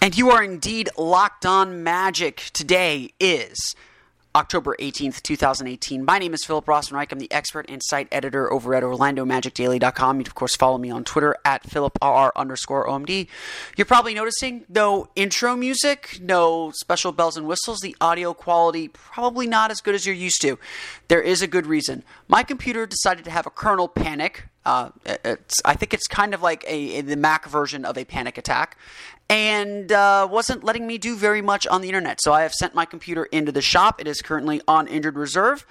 And you are indeed locked on magic. Today is October 18th, 2018. My name is Philip Rossman-Reich. I'm the expert and site editor over at OrlandoMagicDaily.com. You'd, of course, follow me on Twitter at PhilipRR underscore OMD. You're probably noticing no intro music, no special bells and whistles. The audio quality probably not as good as you're used to. There is a good reason. My computer decided to have a kernel panic. Uh, I think it's kind of like a, a, the Mac version of a panic attack, and uh, wasn't letting me do very much on the internet. So I have sent my computer into the shop. It is currently on injured reserve.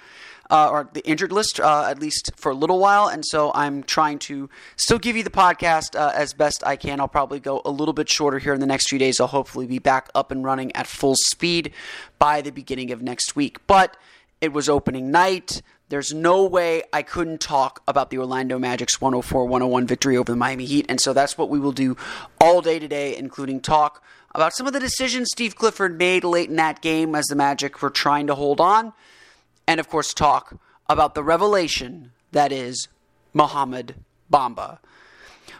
Uh, or the injured list, uh, at least for a little while. And so I'm trying to still give you the podcast uh, as best I can. I'll probably go a little bit shorter here in the next few days. I'll hopefully be back up and running at full speed by the beginning of next week. But it was opening night. There's no way I couldn't talk about the Orlando Magic's 104 101 victory over the Miami Heat. And so that's what we will do all day today, including talk about some of the decisions Steve Clifford made late in that game as the Magic were trying to hold on. And of course, talk about the revelation that is Mohamed Bamba.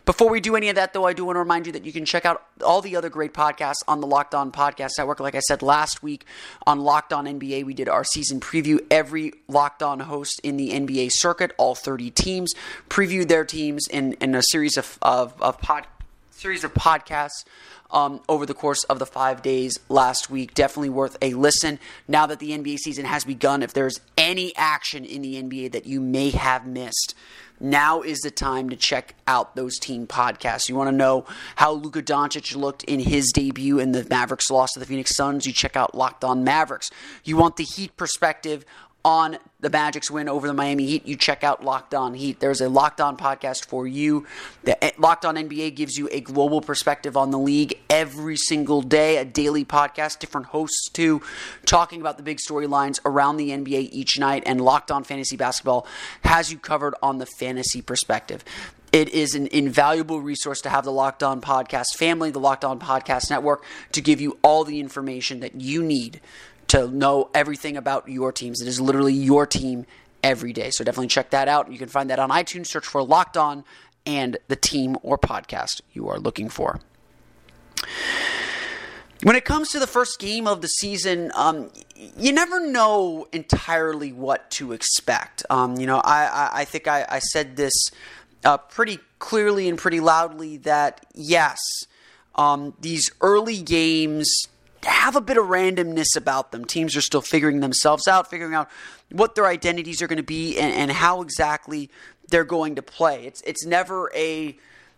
Before we do any of that, though, I do want to remind you that you can check out all the other great podcasts on the Locked On Podcast Network. Like I said last week on Locked On NBA, we did our season preview. Every Locked On host in the NBA circuit, all 30 teams, previewed their teams in, in a series of, of, of pod, series of podcasts um, over the course of the five days last week. Definitely worth a listen. Now that the NBA season has begun, if there's any action in the NBA that you may have missed, now is the time to check out those team podcasts. You want to know how Luka Doncic looked in his debut in the Mavericks loss to the Phoenix Suns? You check out Locked On Mavericks. You want the Heat perspective on the Magic's win over the Miami Heat, you check out Locked On Heat. There's a Locked On podcast for you. The eh, Locked On NBA gives you a global perspective on the league every single day, a daily podcast, different hosts too, talking about the big storylines around the NBA each night. And Locked On Fantasy Basketball has you covered on the fantasy perspective. It is an invaluable resource to have the Locked On Podcast family, the Locked On Podcast Network, to give you all the information that you need to know everything about your teams. It is literally your team every day. So definitely check that out. You can find that on iTunes. Search for Locked On and the team or podcast you are looking for. When it comes to the first game of the season, um, you never know entirely what to expect. Um, you know, I, I, I think I, I, said this uh, pretty clearly and pretty loudly that yes, um, these early games have a bit of randomness about them. Teams are still figuring themselves out, figuring out what their identities are going to be and, and how exactly they're going to play. It's it's never a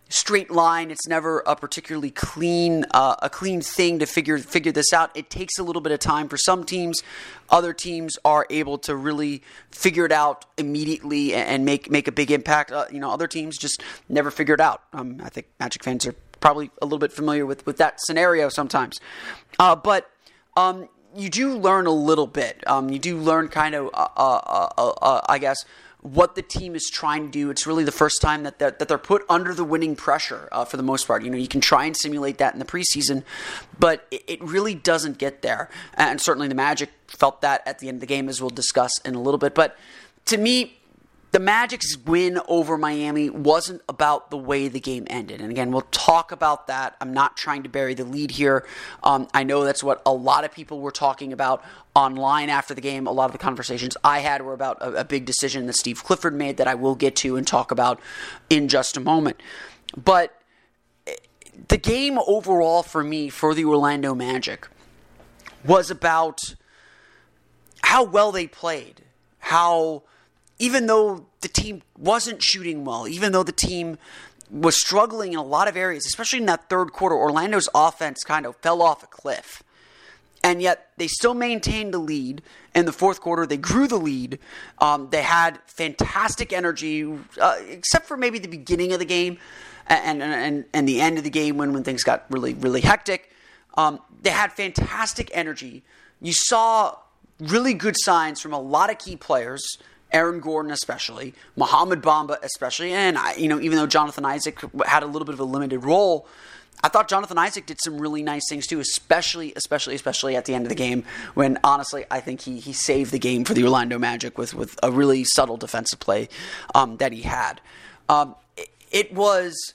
straight line. It's never a particularly clean uh, a clean thing to figure figure this out. It takes a little bit of time for some teams. Other teams are able to really figure it out immediately and make make a big impact. Uh, you know, other teams just never figure it out. Um, I think Magic fans are probably a little bit familiar with, with that scenario sometimes. Uh, but um, you do learn a little bit. Um, you do learn kind of, uh, uh, uh, uh, I guess, what the team is trying to do. It's really the first time that they're, that they're put under the winning pressure uh, for the most part. You know, you can try and simulate that in the preseason, but it, it, really doesn't get there. And certainly the Magic felt that at the end of the game, as we'll discuss in a little bit. But to me, the Magic's win over Miami wasn't about the way the game ended. And again, we'll talk about that. I'm not trying to bury the lead here. Um, I know that's what a lot of people were talking about online after the game. A lot of the conversations I had were about a, a big decision that Steve Clifford made that I will get to and talk about in just a moment. But eh, the game overall for me, for the Orlando Magic, was about how well they played, how even though the team wasn't shooting well, even though the team was struggling in a lot of areas, especially in that third quarter, Orlando's offense kind of fell off a cliff. And yet they still maintained the lead. In the fourth quarter, they grew the lead. Um, they had fantastic energy, uh, except for maybe the beginning of the game and, and, and the end of the game when, when things got really, really hectic. Um, they had fantastic energy. You saw really good signs from a lot of key players. Aaron Gordon especially, Mohamed Bamba especially, and I, you know even though Jonathan Isaac had a little bit of a limited role, I thought Jonathan Isaac did some really nice things too, especially especially especially at the end of the game when honestly I think he he saved the game for the Orlando Magic with with a really subtle defensive play um, that he had. Um, it, it was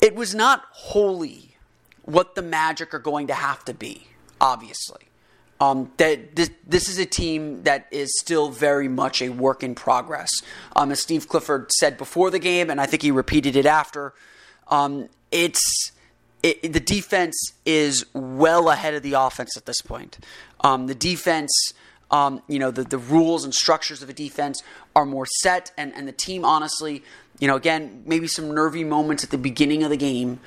it was not wholly what the Magic are going to have to be, obviously. Um, that this, this is a team that is still very much a work in progress. Um, as Steve Clifford said before the game, and I think he repeated it after, um, it's it, the defense is well ahead of the offense at this point. Um, the defense, um, you know, the, the rules and structures of a defense are more set, and, and the team, honestly, you know, again, maybe some nervy moments at the beginning of the game.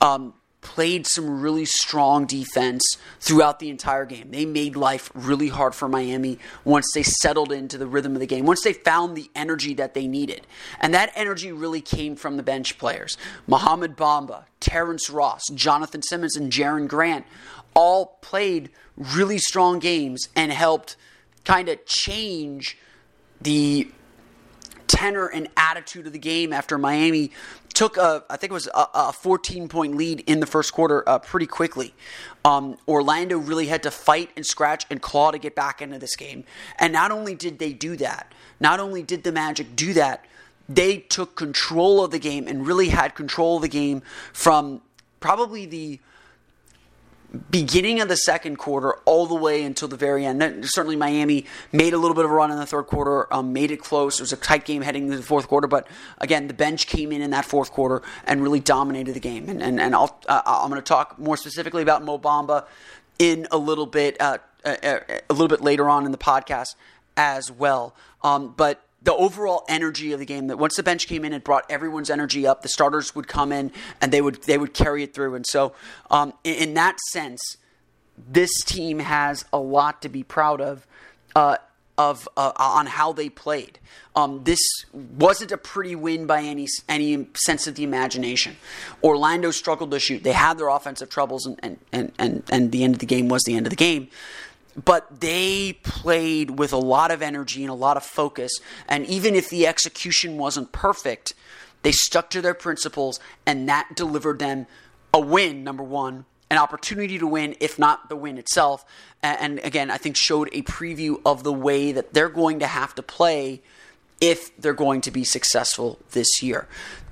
Um, played some really strong defense throughout the entire game. They made life really hard for Miami once they settled into the rhythm of the game, once they found the energy that they needed. And that energy really came from the bench players. Mohamed Bamba, Terrence Ross, Jonathan Simmons, and Jerian Grant all played really strong games and helped kind of change the tenor and attitude of the game after Miami took a, I think it was a, a 14 point lead in the first quarter uh, pretty quickly. Um, Orlando really had to fight and scratch and claw to get back into this game. And not only did they do that, not only did the Magic do that, they took control of the game and really had control of the game from probably the beginning of the second quarter all the way until the very end. Certainly, Miami made a little bit of a run in the third quarter, um, made it close. It was a tight game heading into the fourth quarter, but again, the bench came in in that fourth quarter and really dominated the game. And and, and I'll, uh, I'm going to talk more specifically about Mo Bamba in a little bit, uh, a, uh, uh, a, little bit later on in the podcast as well. Um, but the overall energy of the game that once the bench came in it brought everyone's energy up the starters would come in and they would they would carry it through and so um, in, in, that sense this team has a lot to be proud of uh, of uh, on how they played. Um, this wasn't a pretty win by any any sense of the imagination. Orlando struggled to shoot. They had their offensive troubles, and and, and, and, and the end of the game was the end of the game but they played with a lot of energy and a lot of focus. And even if the execution wasn't perfect, they stuck to their principles, and that delivered them a win, number one, an opportunity to win, if not the win itself. And again, I think showed a preview of the way that they're going to have to play if they're going to be successful this year.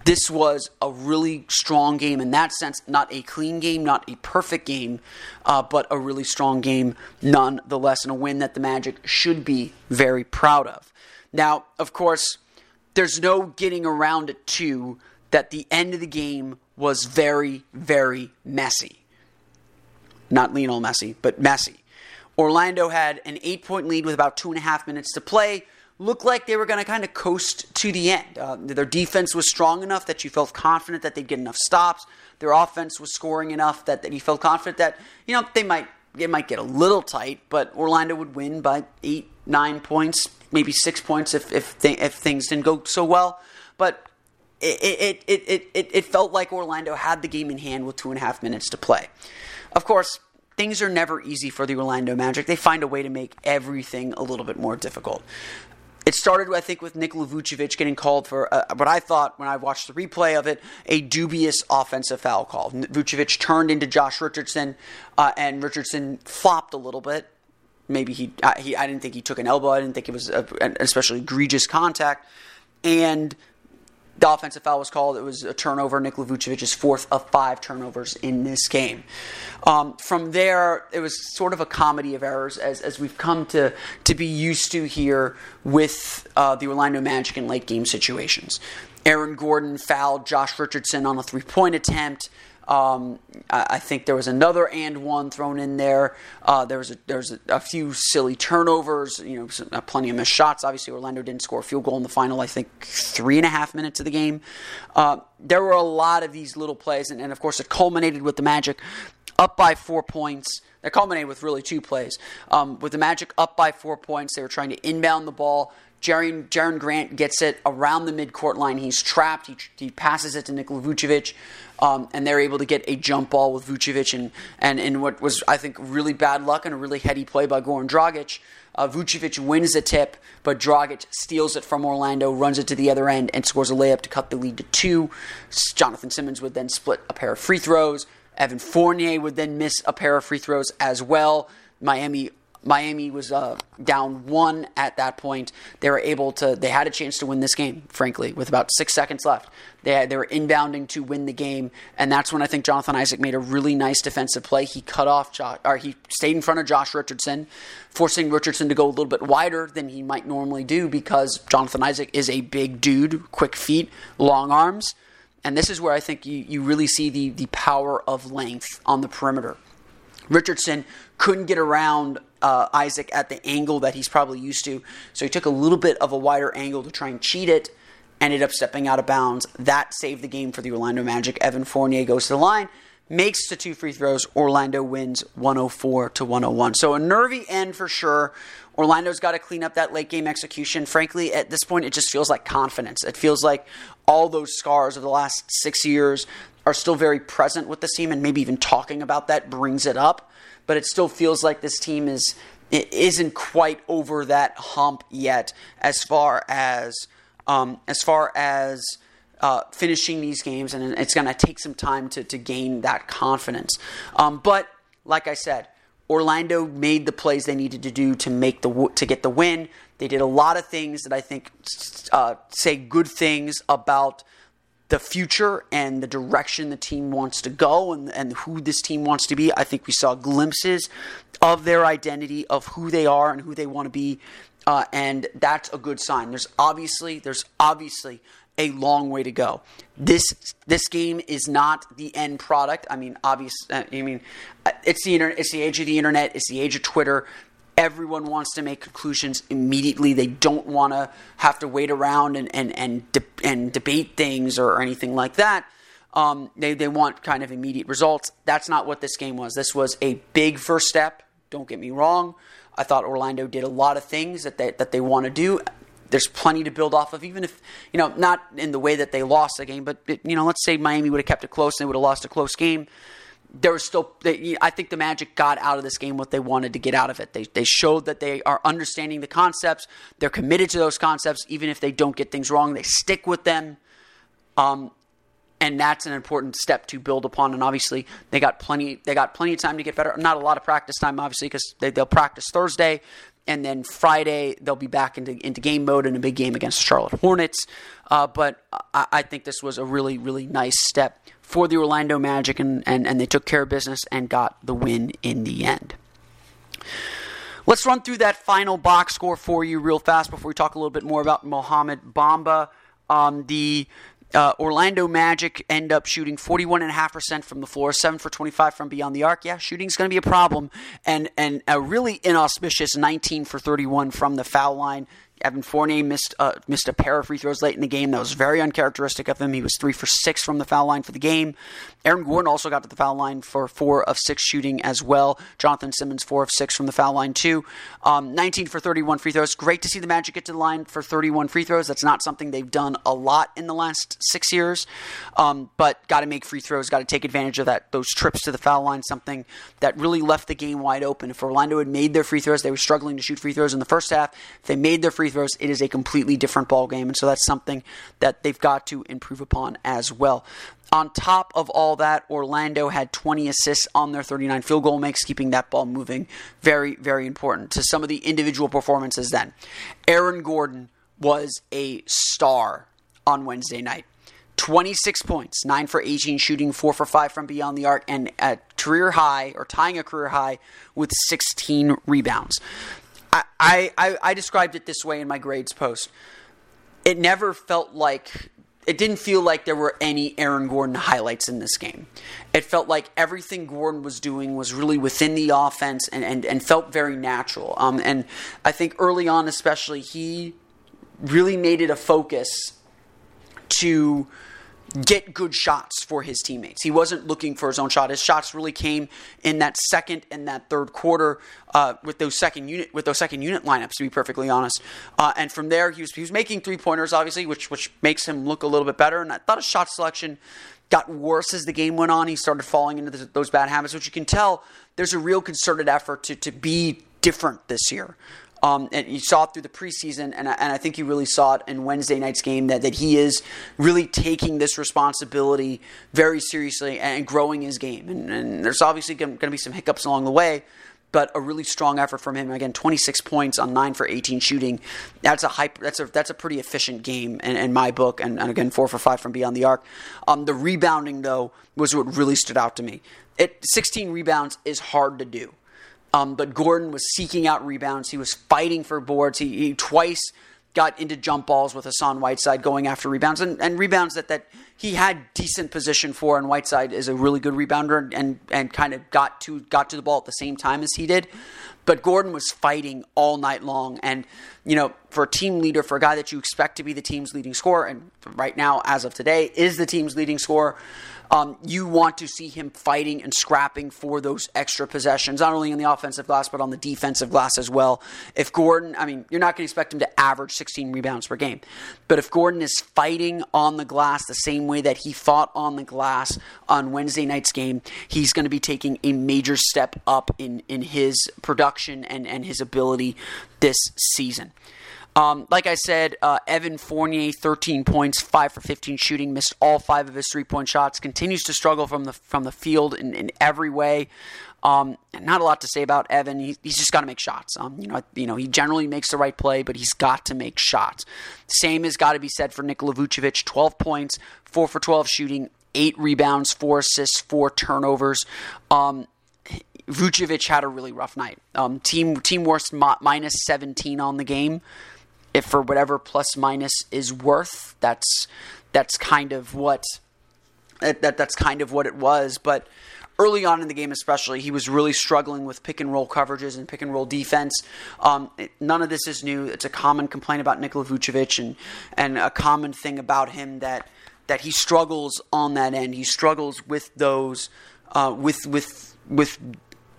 This was a really strong game in that sense. Not a clean game, not a perfect game, uh, but a really strong game nonetheless, and a win that the Magic should be very proud of. Now, of course, there's no getting around it, too, that the end of the game was very, very messy. Not Lionel Messi, but messy. Orlando had an eight point lead with about two and a half minutes to play looked like they were going to kind of coast to the end. Uh, their defense was strong enough that you felt confident that they'd get enough stops. Their offense was scoring enough that, that you felt confident that you know they might it might get a little tight, but Orlando would win by eight, nine points, maybe six points if if, th- if things didn't go so well. But it, it, it, it, it felt like Orlando had the game in hand with two and a half minutes to play. Of course, things are never easy for the Orlando Magic. They find a way to make everything a little bit more difficult. It started, I think, with Nikola Vucevic getting called for uh, what I thought, when I watched the replay of it, a dubious offensive foul call. Vucevic turned into Josh Richardson, uh, and Richardson flopped a little bit. Maybe he, uh, he, I didn't think he took an elbow. I didn't think it was a, an especially egregious contact. And the offensive foul was called. It was a turnover. Nikola Vucevic's fourth of five turnovers in this game. Um, from there, it was sort of a comedy of errors, as, as we've come to, to be used to here with uh, the Orlando Magic in late game situations. Aaron Gordon fouled Josh Richardson on a three point attempt. Um, I think there was another and one thrown in there. Uh, there was a, there was a, a, few silly turnovers. You know, some, uh, plenty of missed shots. Obviously, Orlando didn't score a field goal in the final. I think three and a half minutes of the game. Uh, there were a lot of these little plays, and, and of course, it culminated with the Magic up by four points. It culminated with really two plays. Um, with the Magic up by four points, they were trying to inbound the ball. Jerian, Jerian Grant gets it around the midcourt line. He's trapped. He, he passes it to Nikola Vucevic, um, and they're able to get a jump ball with Vucevic. And, and in what was, I think, really bad luck and a really heady play by Goran Dragic, uh, Vucevic wins the tip, but Dragic steals it from Orlando, runs it to the other end, and scores a layup to cut the lead to two. Jonathan Simmons would then split a pair of free throws. Evan Fournier would then miss a pair of free throws as well. Miami Miami was uh, down one at that point. They were able to. They had a chance to win this game. Frankly, with about six seconds left, they had, they were inbounding to win the game, and that's when I think Jonathan Isaac made a really nice defensive play. He cut off, Josh, or he stayed in front of Josh Richardson, forcing Richardson to go a little bit wider than he might normally do because Jonathan Isaac is a big dude, quick feet, long arms. And this is where I think you, you really see the, the power of length on the perimeter. Richardson couldn't get around uh, Isaac at the angle that he's probably used to, so he took a little bit of a wider angle to try and cheat it. Ended up stepping out of bounds. That saved the game for the Orlando Magic. Evan Fournier goes to the line, makes the two free throws. Orlando wins 104 to 101. So a nervy end for sure. Orlando's got to clean up that late game execution. Frankly, at this point, it just feels like confidence. It feels like all those scars of the last six years are still very present with this team, and maybe even talking about that brings it up but it still feels like this team is it isn't quite over that hump yet as far as um, as far as uh, finishing these games, and it's going to take some time to, to gain that confidence. Um, but like I said, Orlando made the plays they needed to do to make the to get the win. They did a lot of things that I think uh, say good things about the future and the direction the team wants to go and, and who this team wants to be. I think we saw glimpses of their identity, of who they are and who they want to be. Uh, and that's a good sign. There's obviously, there's obviously a long way to go. This this game is not the end product. I mean, obvious. Uh, I mean, uh, it's the internet. It's the age of the internet. It's the age of Twitter. Everyone wants to make conclusions immediately. They don't want to have to wait around and and and, de- and debate things or, or anything like that. Um, they they want kind of immediate results. That's not what this game was. This was a big first step. Don't get me wrong. I thought Orlando did a lot of things that they that they want to do. There's plenty to build off of, even if you know not in the way that they lost the game, but you know, let's say Miami would have kept it close and they would have lost a close game there was still they, I think the Magic got out of this game what they wanted to get out of it. They they showed that they are understanding the concepts. They're committed to those concepts, even if they don't get things wrong. They stick with them, um, and that's an important step to build upon. And obviously, they got plenty. They got plenty of time to get better. Not a lot of practice time, obviously, because they, they'll practice Thursday and then Friday they'll be back into into game mode in a big game against Charlotte Hornets. Uh, but I, I, think this was a really really nice step for the Orlando Magic, and, and, and they took care of business and got the win in the end. Let's run through that final box score for you real fast before we talk a little bit more about Mohamed Bamba. Um, the uh, Orlando Magic end up shooting 41.5% from the floor, 7 for 25 from beyond the arc. Yeah, shooting's going to be a problem. And, and a really inauspicious 19 for 31 from the foul line. Evan Fournier missed uh, missed a pair of free throws late in the game. That was very uncharacteristic of him. He was three for six from the foul line for the game. Aaron Gordon also got to the foul line for four of six shooting as well. Jonathan Simmons four of six from the foul line too. Um, 19 for 31 free throws. Great to see the Magic get to the line for 31 free throws. That's not something they've done a lot in the last six years. Um, but got to make free throws. Got to take advantage of that. Those trips to the foul line, something that really left the game wide open. If Orlando had made their free throws, they were struggling to shoot free throws in the first half. If they made their free throws, it is a completely different ball game, and so that's something that they've got to improve upon as well. On top of all that, Orlando had 20 assists on their 39 field goal makes, keeping that ball moving. Very, very important to some of the individual performances then. Aaron Gordon was a star on Wednesday night. 26 points, 9 for 18 shooting, 4 for 5 from beyond the arc, and a career high, or tying a career high, with 16 rebounds. I, I, I described it this way in my grades post. It never felt like it didn't feel like there were any Aaron Gordon highlights in this game. It felt like everything Gordon was doing was really within the offense and, and, and felt very natural. Um, and I think early on, especially, he really made it a focus to get good shots for his teammates. He wasn't looking for his own shot. His shots really came in that second and that third quarter uh, with those second unit with those second unit lineups. To be perfectly honest, uh, and from there he was he was making three pointers, obviously, which which makes him look a little bit better. And I thought his shot selection got worse as the game went on. He started falling into those bad habits, which you can tell there's a real concerted effort to to be different this year. Um, and you saw it through the preseason, and I, and I think you really saw it in Wednesday night's game that, that he is really taking this responsibility very seriously and growing his game. And, and there's obviously going to be some hiccups along the way, but a really strong effort from him. Again, 26 points on nine for 18 shooting. That's a. That's a that's a pretty efficient game in, in my book. And, and, again, four for five from beyond the arc. Um, the rebounding though was what really stood out to me. It 16 rebounds is hard to do. Um, but Gordon was seeking out rebounds. He was fighting for boards. He, he twice got into jump balls with Hassan Whiteside going after rebounds and, and rebounds that, that he had decent position for. And Whiteside is a really good rebounder and, and kind of got to got to the ball at the same time as he did. But Gordon was fighting all night long. And, you know, for a team leader, for a guy that you expect to be the team's leading scorer, and right now, as of today, is the team's leading scorer, um, you want to see him fighting and scrapping for those extra possessions, not only in the offensive glass, but on the defensive glass as well. If Gordon, I mean, you're not going to expect him to average 16 rebounds per game, but if Gordon is fighting on the glass the same way that he fought on the glass on Wednesday night's game, he's going to be taking a major step up in, in his production and, and his ability this season. Um, like I said, uh, Evan Fournier, 13 points, five for 15 shooting, missed all five of his three point shots. Continues to struggle from the from the field in, in every way. Um, not a lot to say about Evan. He, he's just got to make shots. Um, you know, you know, he generally makes the right play, but he's got to make shots. Same has got to be said for Nikola Vucevic. 12 points, four for 12 shooting, eight rebounds, four assists, four turnovers. Um, Vucevic had a really rough night. Um, team team worst minus 17 on the game if for whatever plus minus is worth. That's that's kind of what that, that that's kind of what it was. But early on in the game, especially, he was really struggling with pick and roll coverages and pick and roll defense. Um, it, none of this is new. It's a common complaint about Nikola Vucevic and and a common thing about him that that he struggles on that end. He struggles with those uh, with with with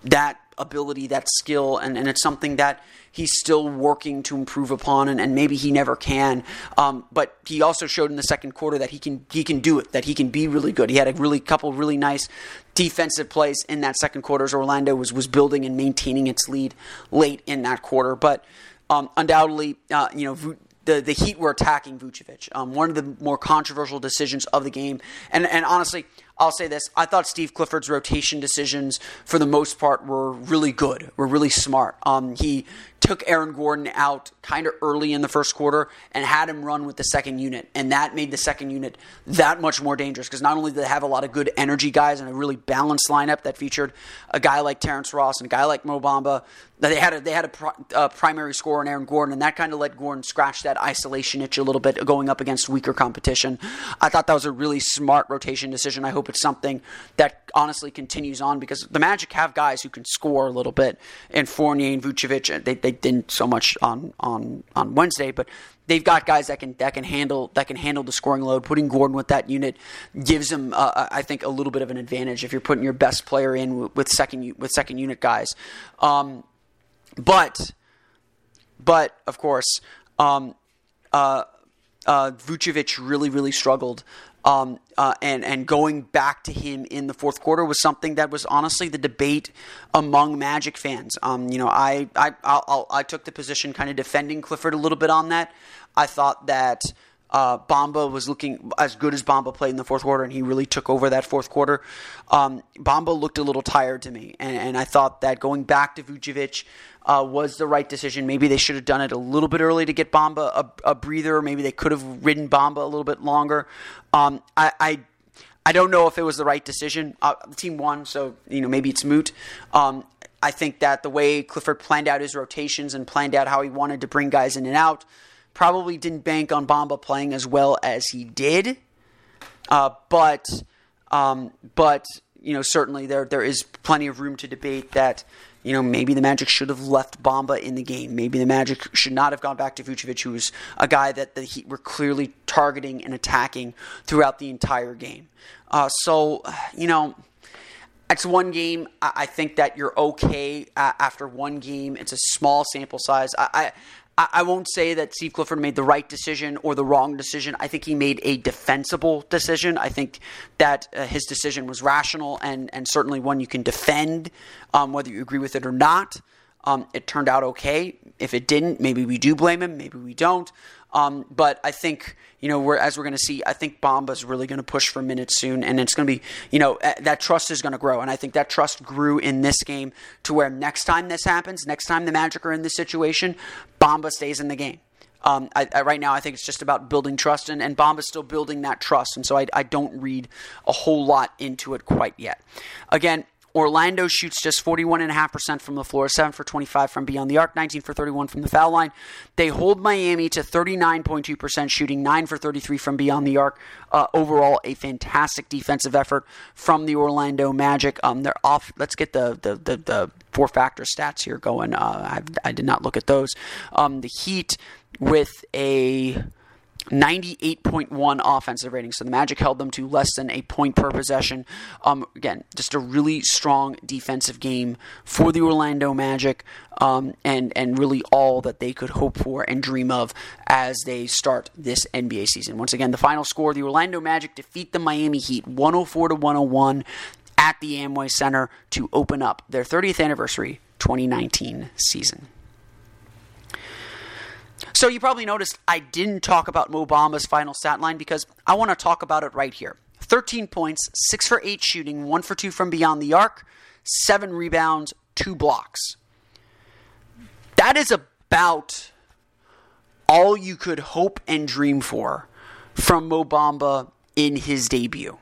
that ability, that skill, and, and it's something that he's still working to improve upon, and, and maybe he never can. Um, but he also showed in the second quarter that he can he can do it, that he can be really good. He had a really couple really nice defensive plays in that second quarter as Orlando was was building and maintaining its lead late in that quarter, but. Um, undoubtedly, uh, you know, the, the Heat were attacking Vucevic. Um, one of the more controversial decisions of the game. And, and honestly, I'll say this. I thought Steve Clifford's rotation decisions, for the most part, were really good, were really smart. Um, he took Aaron Gordon out kind of early in the first quarter and had him run with the second unit. And that made the second unit that much more dangerous because not only did they have a lot of good energy guys and a really balanced lineup that featured a guy like Terrence Ross and a guy like Mo Bamba, they had a, they had a, a primary scorer in Aaron Gordon, and that kind of let Gordon scratch that isolation itch a little bit going up against weaker competition. I thought that was a really smart rotation decision. I hope it's something that honestly continues on because the Magic have guys who can score a little bit, and Fournier and Vucevic, they, they didn't so much on, on, on Wednesday, but they've got guys that can that can handle that can handle the scoring load. Putting Gordon with that unit gives them, uh, I think, a little bit of an advantage if you're putting your best player in with second with second unit guys. Um, but, but of course, um, uh, uh, Vucevic really, really struggled. Um, uh, and and going back to him in the fourth quarter was something that was honestly the debate among Magic fans. Um, you know, I I I'll, i took the position kind of defending Clifford a little bit on that. I thought that uh, Bamba was looking as good as Bamba played in the fourth quarter, and he really took over that fourth quarter. Um, Bamba looked a little tired to me, and, and I thought that going back to Vucevic uh, was the right decision. Maybe they should have done it a little bit early to get Bamba a, a breather. Maybe they could have ridden Bamba a little bit longer. Um, I, I I don't know if it was the right decision. Uh, the team won, so you know maybe it's moot. Um, I think that the way Clifford planned out his rotations and planned out how he wanted to bring guys in and out Probably didn't bank on Bamba playing as well as he did, uh, but um, but you know certainly there there is plenty of room to debate that you know maybe the Magic should have left Bamba in the game. Maybe the Magic should not have gone back to Vucevic, who was a guy that the Heat were clearly targeting and attacking throughout the entire game. Uh, so you know. It's one game. I think that you're okay after one game. It's a small sample size. I, I, won't say that Steve Clifford made the right decision or the wrong decision. I think he made a defensible decision. I think that uh, his decision was rational and, and certainly one you can defend, um, whether you agree with it or not. Um, it turned out okay. If it didn't, maybe we do blame him, maybe we don't. Um, but I think you know, we're, as we're going to see, I think Bamba's really going to push for minutes soon, and it's going to be, you know, that trust is going to grow, and I think that trust grew in this game to where next time this happens, next time the Magic are in this situation, Bamba stays in the game. Um, I, I, right now, I think it's just about building trust, and, and Bamba's still building that trust, and so I, I don't read a whole lot into it quite yet. Again, Orlando shoots just 41.5% from the floor, 7 for 25 from beyond the arc, 19 for 31 from the foul line. They hold Miami to 39.2% shooting, 9 for 33 from beyond the arc. Uh, overall, a fantastic defensive effort from the Orlando Magic. Um, they're off. Let's get the, the, the, the four factor stats here going. Uh, I, did not look at those. Um, the Heat with a 98.1 offensive rating. So the Magic held them to less than a point per possession. Um, again, just a really strong defensive game for the Orlando Magic, um, and and really all that they could hope for and dream of as they start this NBA season. Once again, the final score: the Orlando Magic defeat the Miami Heat 104 to 101 at the Amway Center to open up their 30th anniversary 2019 season. So you probably noticed I didn't talk about Mo Bamba's final stat line because I want to talk about it right here. 13 points, 6 for 8 shooting, 1 for 2 from beyond the arc, 7 rebounds, 2 blocks. That is about all you could hope and dream for from Mo Bamba in his debut.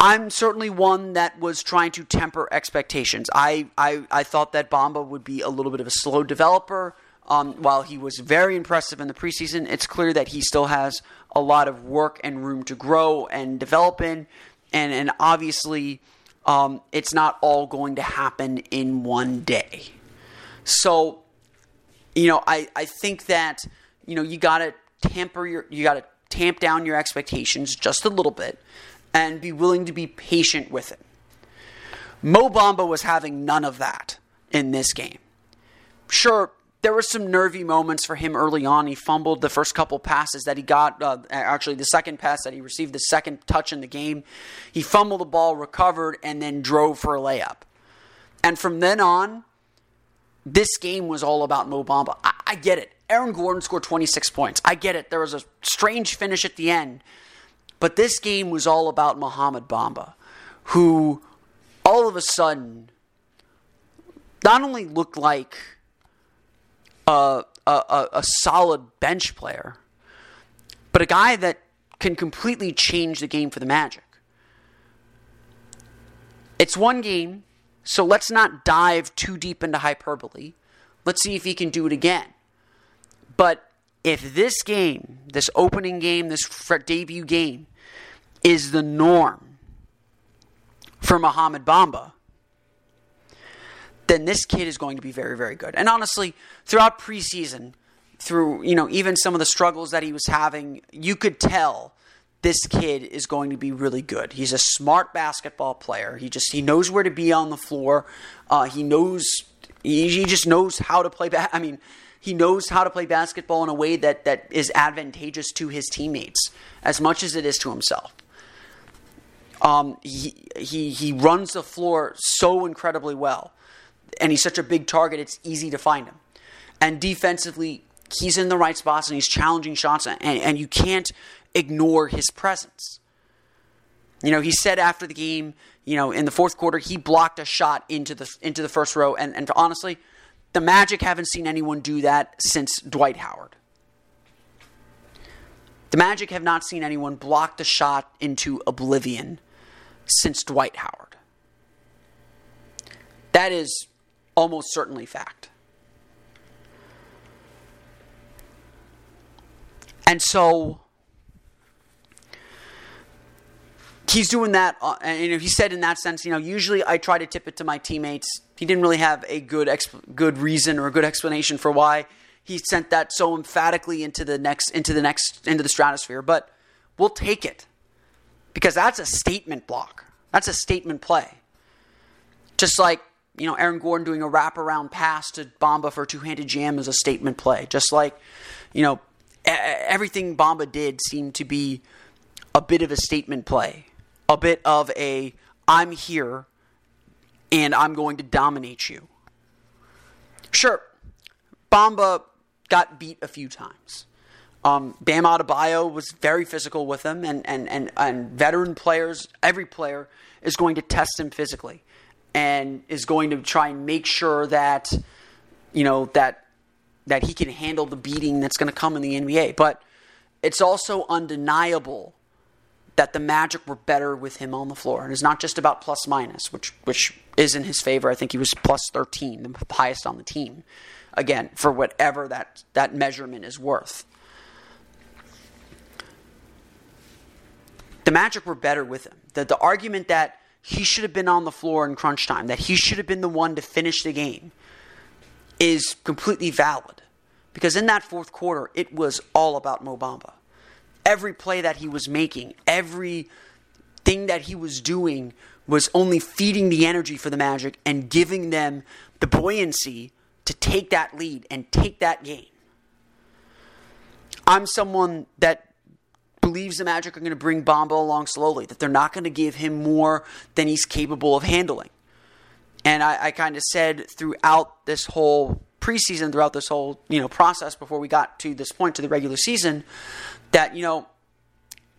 I'm certainly one that was trying to temper expectations. I, I, I thought that Bamba would be a little bit of a slow developer. Um, while he was very impressive in the preseason, it's clear that he still has a lot of work and room to grow and develop in. And, and obviously, um, it's not all going to happen in one day. So, you know, I, I think that, you know, you got to tamper your, you got to tamp down your expectations just a little bit and be willing to be patient with it. Mo Bamba was having none of that in this game. Sure, there were some nervy moments for him early on. He fumbled the first couple passes that he got. Uh, actually, the second pass that he received, the second touch in the game, he fumbled the ball, recovered, and then drove for a layup. And from then on, this game was all about Mo Bamba. I, I get it. Aaron Gordon scored 26 points. I get it. There was a strange finish at the end. But this game was all about Mohamed Bamba, who all of a sudden not only looked like a, a, a solid bench player, but a guy that can completely change the game for the Magic. It's one game, so let's not dive too deep into hyperbole. Let's see if he can do it again. But if this game, this opening game, this debut game, is the norm for Mohamed Bamba, then this kid is going to be very, very good. And honestly, throughout preseason, through you know even some of the struggles that he was having, you could tell this kid is going to be really good. He's a smart basketball player. He just he knows where to be on the floor. Uh, he knows he, he, just knows how to play. Ba- I mean, he knows how to play basketball in a way that that is advantageous to his teammates as much as it is to himself. Um, he he he runs the floor so incredibly well and he's such a big target, it's easy to find him. And defensively, he's in the right spots and he's challenging shots, and, and you can't ignore his presence. You know, he said after the game, you know, in the fourth quarter, he blocked a shot into the into the first row, and, and honestly, the Magic haven't seen anyone do that since Dwight Howard. The Magic have not seen anyone block the shot into oblivion since Dwight Howard. That is almost certainly fact. And so he's doing that, uh, and you know, he said in that sense, you know, usually I try to tip it to my teammates. He didn't really have a good exp- good reason or a good explanation for why he sent that so emphatically into the next into the next into the stratosphere, but we'll take it because that's a statement block. That's a statement play. Just like you know, Aaron Gordon doing a wraparound pass to Bamba for a two-handed jam is a statement play. Just like, you know, everything Bamba did seemed to be a bit of a statement play, a bit of a I'm here and I'm going to dominate you. Sure, Bamba got beat a few times. Um, Bam Adebayo was very physical with him, and, and, and, and veteran players, every player is going to test him physically and is going to try and make sure that, you know, that, that he can handle the beating that's going to come in the NBA. But it's also undeniable that the Magic were better with him on the floor. And it's not just about plus minus, which, which is in his favor. I think he was plus 13, the highest on the team. Again, for whatever that, that measurement is worth. the Magic were better with him. The, the argument that he should have been on the floor in crunch time, that he should have been the one to finish the game, is completely valid. Because in that fourth quarter, it was all about Mo Bamba. Every play that he was making, every thing that he was doing was only feeding the energy for the Magic and giving them the buoyancy to take that lead and take that game. I'm someone that believes the Magic are going to bring Bamba along slowly, that they're not going to give him more than he's capable of handling. And I, I kind of said throughout this whole preseason, throughout this whole you know process before we got to this point to the regular season, that you know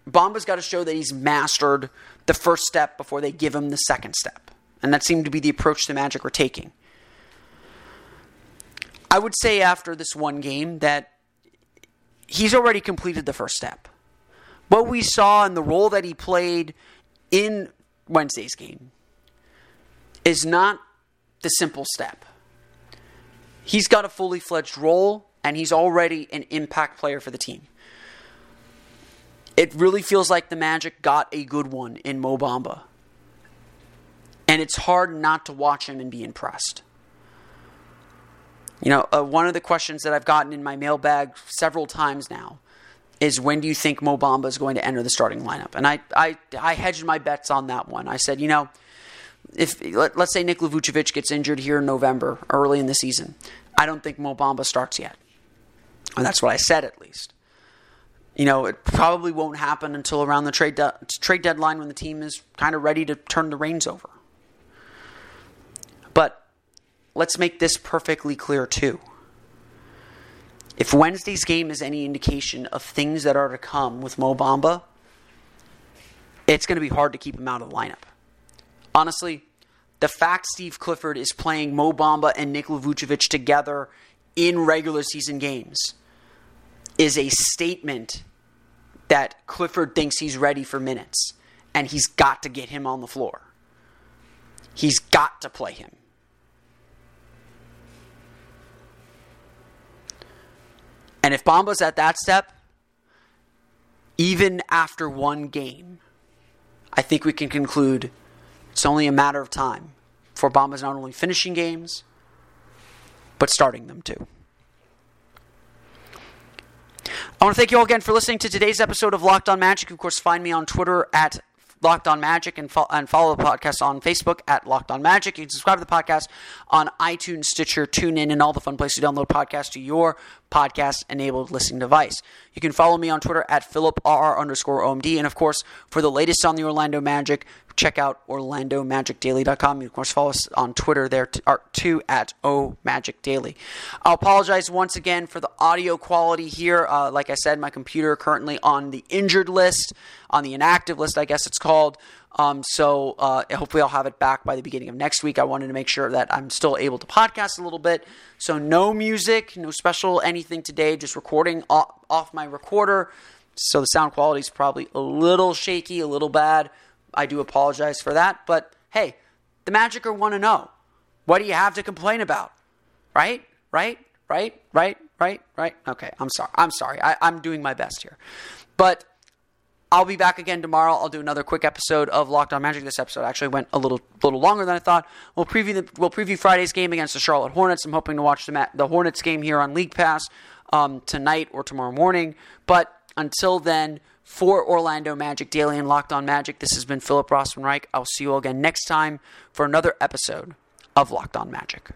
Bamba's got to show that he's mastered the first step before they give him the second step, and that seemed to be the approach the Magic were taking. I would say after this one game that he's already completed the first step what we saw and the role that he played in Wednesday's game is not the simple step. He's got a fully fledged role, and he's already an impact player for the team. It really feels like the Magic got a good one in Mo Bamba. And it's hard not to watch him and be impressed. You know, uh, one of the questions that I've gotten in my mailbag several times now is when do you think Mo Bamba is going to enter the starting lineup? And I, I, I hedged my bets on that one. I said, you know, if let, us say Nikola Vucevic gets injured here in November, early in the season, I don't think Mo Bamba starts yet. And that's what I said, at least. You know, it probably won't happen until around the trade de- trade deadline when the team is kind of ready to turn the reins over. But let's make this perfectly clear too. If Wednesday's game is any indication of things that are to come with Mo Bamba, it's going to be hard to keep him out of the lineup. Honestly, the fact Steve Clifford is playing Mo Bamba and Nikola Vucevic together in regular season games is a statement that Clifford thinks he's ready for minutes, and he's got to get him on the floor. He's got to play him. And if Bamba's at that step, even after one game, I think we can conclude it's only a matter of time for Bamba's not only finishing games, but starting them too. I want to thank you all again for listening to today's episode of Locked On Magic. Of course, find me on Twitter at Locked On Magic and, fo- and follow the podcast on Facebook at Locked On Magic. You can subscribe to the podcast on iTunes, Stitcher, TuneIn, and all the fun places to download podcasts to your podcast enabled listening device. You can follow me on Twitter at PhilipRR underscore OMD. And of course, for the latest on the Orlando Magic, check out OrlandoMagicDaily.com. You, of course, follow us on Twitter there too at O Magic Daily. I'll apologize once again for the audio quality here. Uh, like I said, my computer currently on the injured list, on the inactive list, I guess it's called. Um, so uh, hopefully I'll have it back by the beginning of next week. I wanted to make sure that I'm still able to podcast a little bit. So no music, no special anything today, just recording off, off my recorder. So the sound quality is probably a little shaky, a little bad. I do apologize for that. But hey, the Magic are 1 to 0. What do you have to complain about? Right? Right? Right? Right? Right? Right? Okay, I'm sorry. I'm sorry. I, I'm doing my best here. But I'll be back again tomorrow. I'll do another quick episode of Locked On Magic. This episode actually went a little little longer than I thought. We'll preview the, we'll preview Friday's game against the Charlotte Hornets. I'm hoping to watch the the Hornets game here on League Pass um, tonight or tomorrow morning. But until then, for Orlando Magic Daily and Locked On Magic, this has been Philip Rossman Reich. I'll see you all again next time for another episode of Locked On Magic.